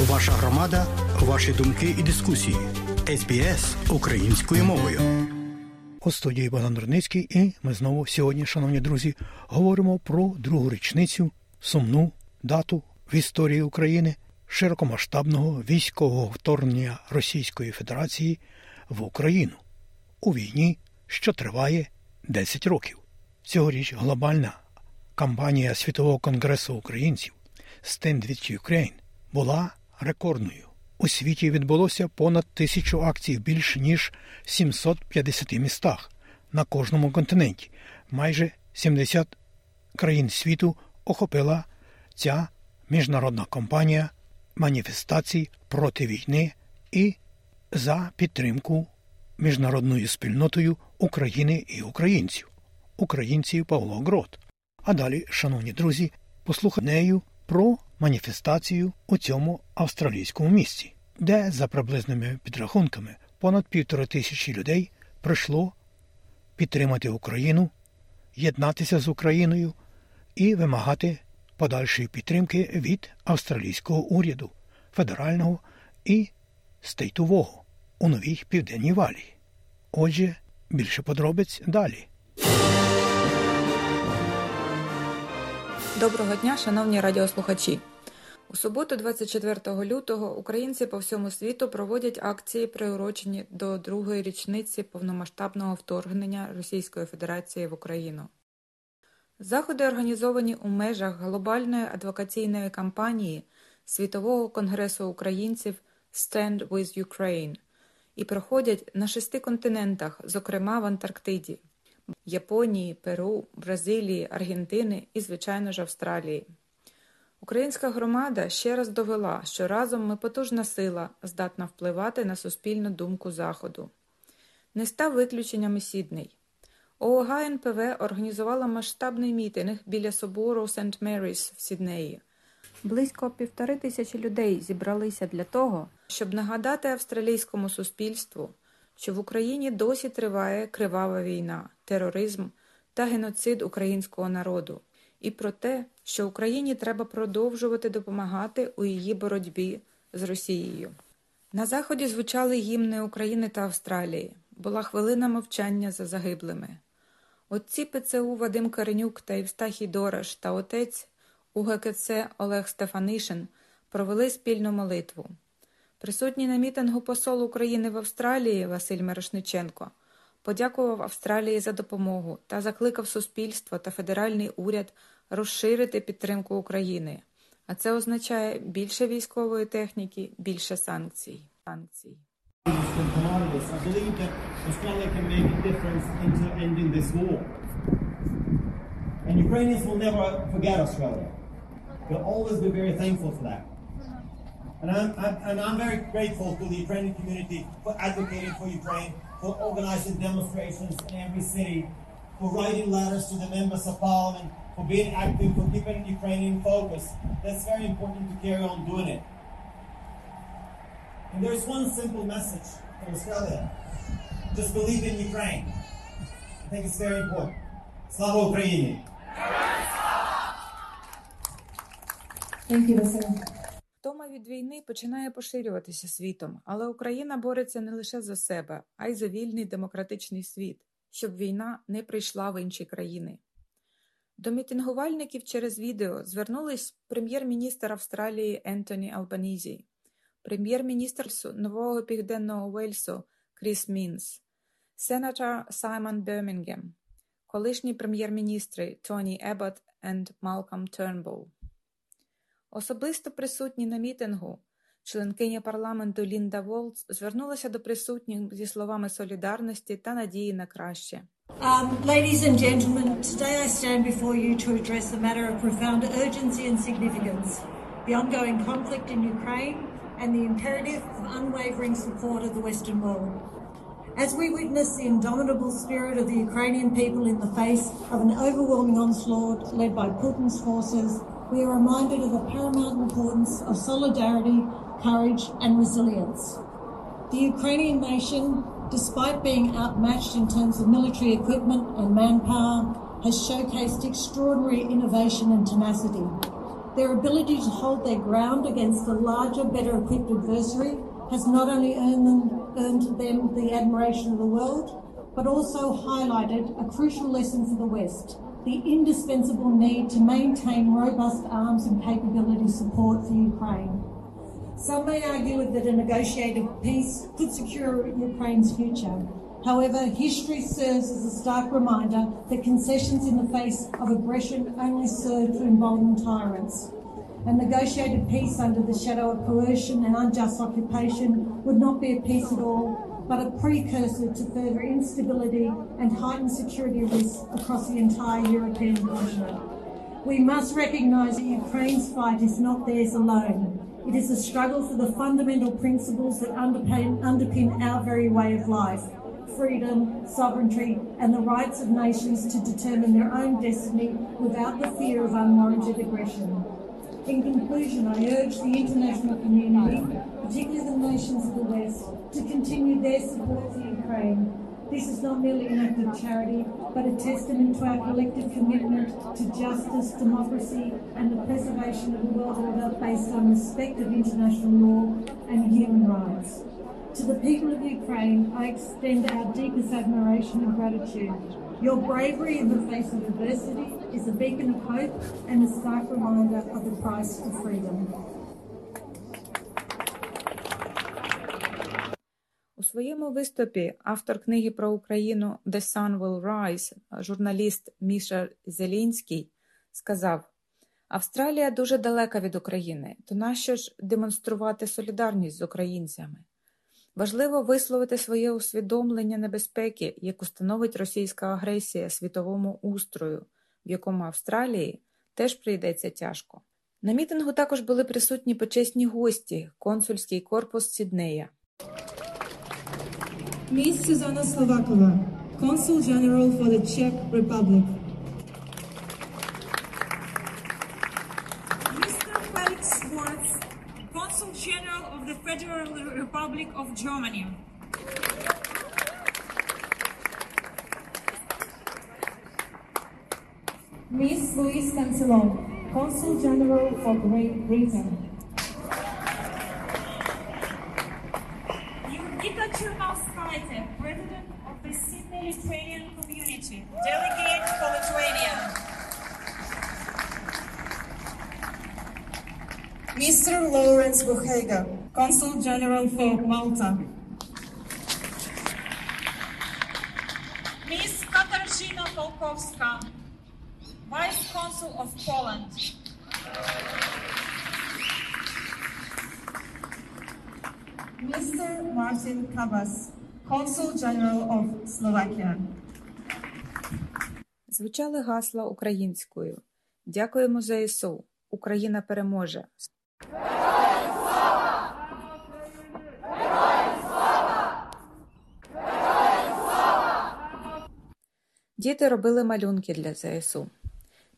Ваша громада, ваші думки і дискусії. СБС українською мовою. У студії Богдан Рудницький і ми знову сьогодні, шановні друзі, говоримо про другу річницю, сумну дату в історії України широкомасштабного військового вторгнення Російської Федерації в Україну у війні, що триває 10 років. Цьогоріч глобальна кампанія Світового конгресу українців Stand with Ukraine була рекордною. У світі відбулося понад тисячу акцій в більш ніж 750 містах на кожному континенті. Майже 70 країн світу охопила ця міжнародна кампанія маніфестацій проти війни і за підтримку міжнародною спільнотою України і українців, українців Павло Грот. А далі, шановні друзі, послухайте нею про маніфестацію у цьому австралійському місці, де, за приблизними підрахунками, понад півтори тисячі людей прийшло підтримати Україну, єднатися з Україною і вимагати подальшої підтримки від австралійського уряду, федерального і стейтового у новій південній валії. Отже, більше подробиць далі. Доброго дня, шановні радіослухачі. У суботу, 24 лютого, українці по всьому світу проводять акції, приурочені до другої річниці повномасштабного вторгнення Російської Федерації в Україну. Заходи організовані у межах глобальної адвокаційної кампанії Світового конгресу українців Stand with Ukraine і проходять на шести континентах, зокрема в Антарктиді. Японії, Перу, Бразилії, Аргентини і, звичайно ж, Австралії. Українська громада ще раз довела, що разом ми потужна сила, здатна впливати на суспільну думку Заходу. Не став виключенням і Сідней. ООГ НПВ організувала масштабний мітинг біля собору Сент Меріс в Сіднеї. Близько півтори тисячі людей зібралися для того, щоб нагадати австралійському суспільству що в Україні досі триває кривава війна, тероризм та геноцид українського народу, і про те, що Україні треба продовжувати допомагати у її боротьбі з Росією. На заході звучали гімни України та Австралії. Була хвилина мовчання за загиблими. Отці ПЦУ Вадим Каренюк та Євстахій Дораш та отець УГКЦ Олег Стефанишин провели спільну молитву. Присутній на мітингу посол України в Австралії Василь Мирошниченко подякував Австралії за допомогу та закликав суспільство та федеральний уряд розширити підтримку України. А це означає більше військової техніки, більше санкцій. санкцій. And Ukrainians will never forget Australia. They'll always be very thankful for that. And I'm, I'm, and I'm very grateful to the Ukrainian community for advocating for Ukraine, for organizing demonstrations in every city, for writing letters to the members of parliament, for being active, for keeping Ukrainian focus. That's very important to carry on doing it. And there's one simple message from Australia. Just believe in Ukraine. I think it's very important. Slava Ukraini! Thank you, Vasil. Втома від війни починає поширюватися світом, але Україна бореться не лише за себе, а й за вільний демократичний світ, щоб війна не прийшла в інші країни. До мітингувальників через відео звернулись прем'єр-міністр Австралії Ентоні Албанізі, прем'єр-міністр Нового Південного Уельсу Кріс Мінс, сенатор Саймон Бермінгем, колишні прем'єр-міністри Тоні Еббот і Малком Тернбоу. Особисто присутні на мітингу членкиня парламенту Лінда Волц звернулася до присутніх зі словами солідарності та надії на краще. Um, ladies and gentlemen, today I stand before you to address a matter of profound urgency and significance, the ongoing conflict in Ukraine and the imperative of unwavering support of the Western world. As we witness the indomitable spirit of the Ukrainian people in the face of an overwhelming onslaught led by Putin's forces, we are reminded of the paramount importance of solidarity, courage, and resilience. The Ukrainian nation, despite being outmatched in terms of military equipment and manpower, has showcased extraordinary innovation and tenacity. Their ability to hold their ground against a larger, better equipped adversary has not only earned them, earned them the admiration of the world, but also highlighted a crucial lesson for the West the indispensable need to maintain robust arms and capability support for Ukraine. Some may argue that a negotiated peace could secure Ukraine's future. However, history serves as a stark reminder that concessions in the face of aggression only serve to embolden tyrants. A negotiated peace under the shadow of coercion and unjust occupation would not be a peace at all, but a precursor to further instability and heightened security risks across the entire European continent. We must recognise that Ukraine's fight is not theirs alone. It is a struggle for the fundamental principles that underpin, underpin our very way of life freedom, sovereignty, and the rights of nations to determine their own destiny without the fear of unwarranted aggression. In conclusion, I urge the international community, particularly the nations of the West, to continue their support for Ukraine. This is not merely an act of charity, but a testament to our collective commitment to justice, democracy, and the preservation of a world order based on respect of international law and human rights. To the people of Ukraine, I extend our deepest admiration and gratitude. Your bravery in the face of adversity is a beacon of hope and a stark reminder of the price of freedom. Своєму виступі автор книги про Україну The Sun Will Rise, журналіст Міша Зелінський, сказав: Австралія дуже далека від України, то нащо ж демонструвати солідарність з українцями? Важливо висловити своє усвідомлення небезпеки, яку становить російська агресія світовому устрою, в якому Австралії теж прийдеться тяжко. На мітингу також були присутні почесні гості, консульський корпус Сіднея. Ms. Susanna Slovakova, Consul General for the Czech Republic. Mr. Felix Schwartz, Consul General of the Federal Republic of Germany. Ms. Louise Cancelon, Consul General for Great Britain. Yurgita Chernavskaite, President of the Sydney Lithuanian Community, Delegate for Lithuania. Mr. Lawrence Buchega, Consul General for Malta. Ms. Katarzyna Polkowska, Vice Consul of Poland. Mr. Martin Kabas, Consul General of Slovakia. Звучали гасла українською. Дякуємо ЗСУ. Україна переможе. Діти робили малюнки для ЗСУ.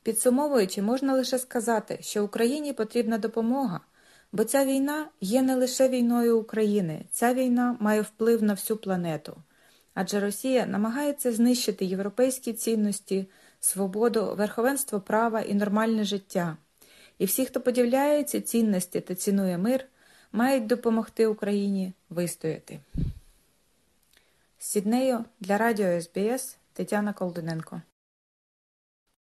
Підсумовуючи, можна лише сказати, що Україні потрібна допомога, бо ця війна є не лише війною України, ця війна має вплив на всю планету. Адже Росія намагається знищити європейські цінності, свободу, верховенство права і нормальне життя. І всі, хто поділяє ці цінності та цінує мир, мають допомогти Україні вистояти. З Сіднею для радіо СБС Тетяна Колдуненко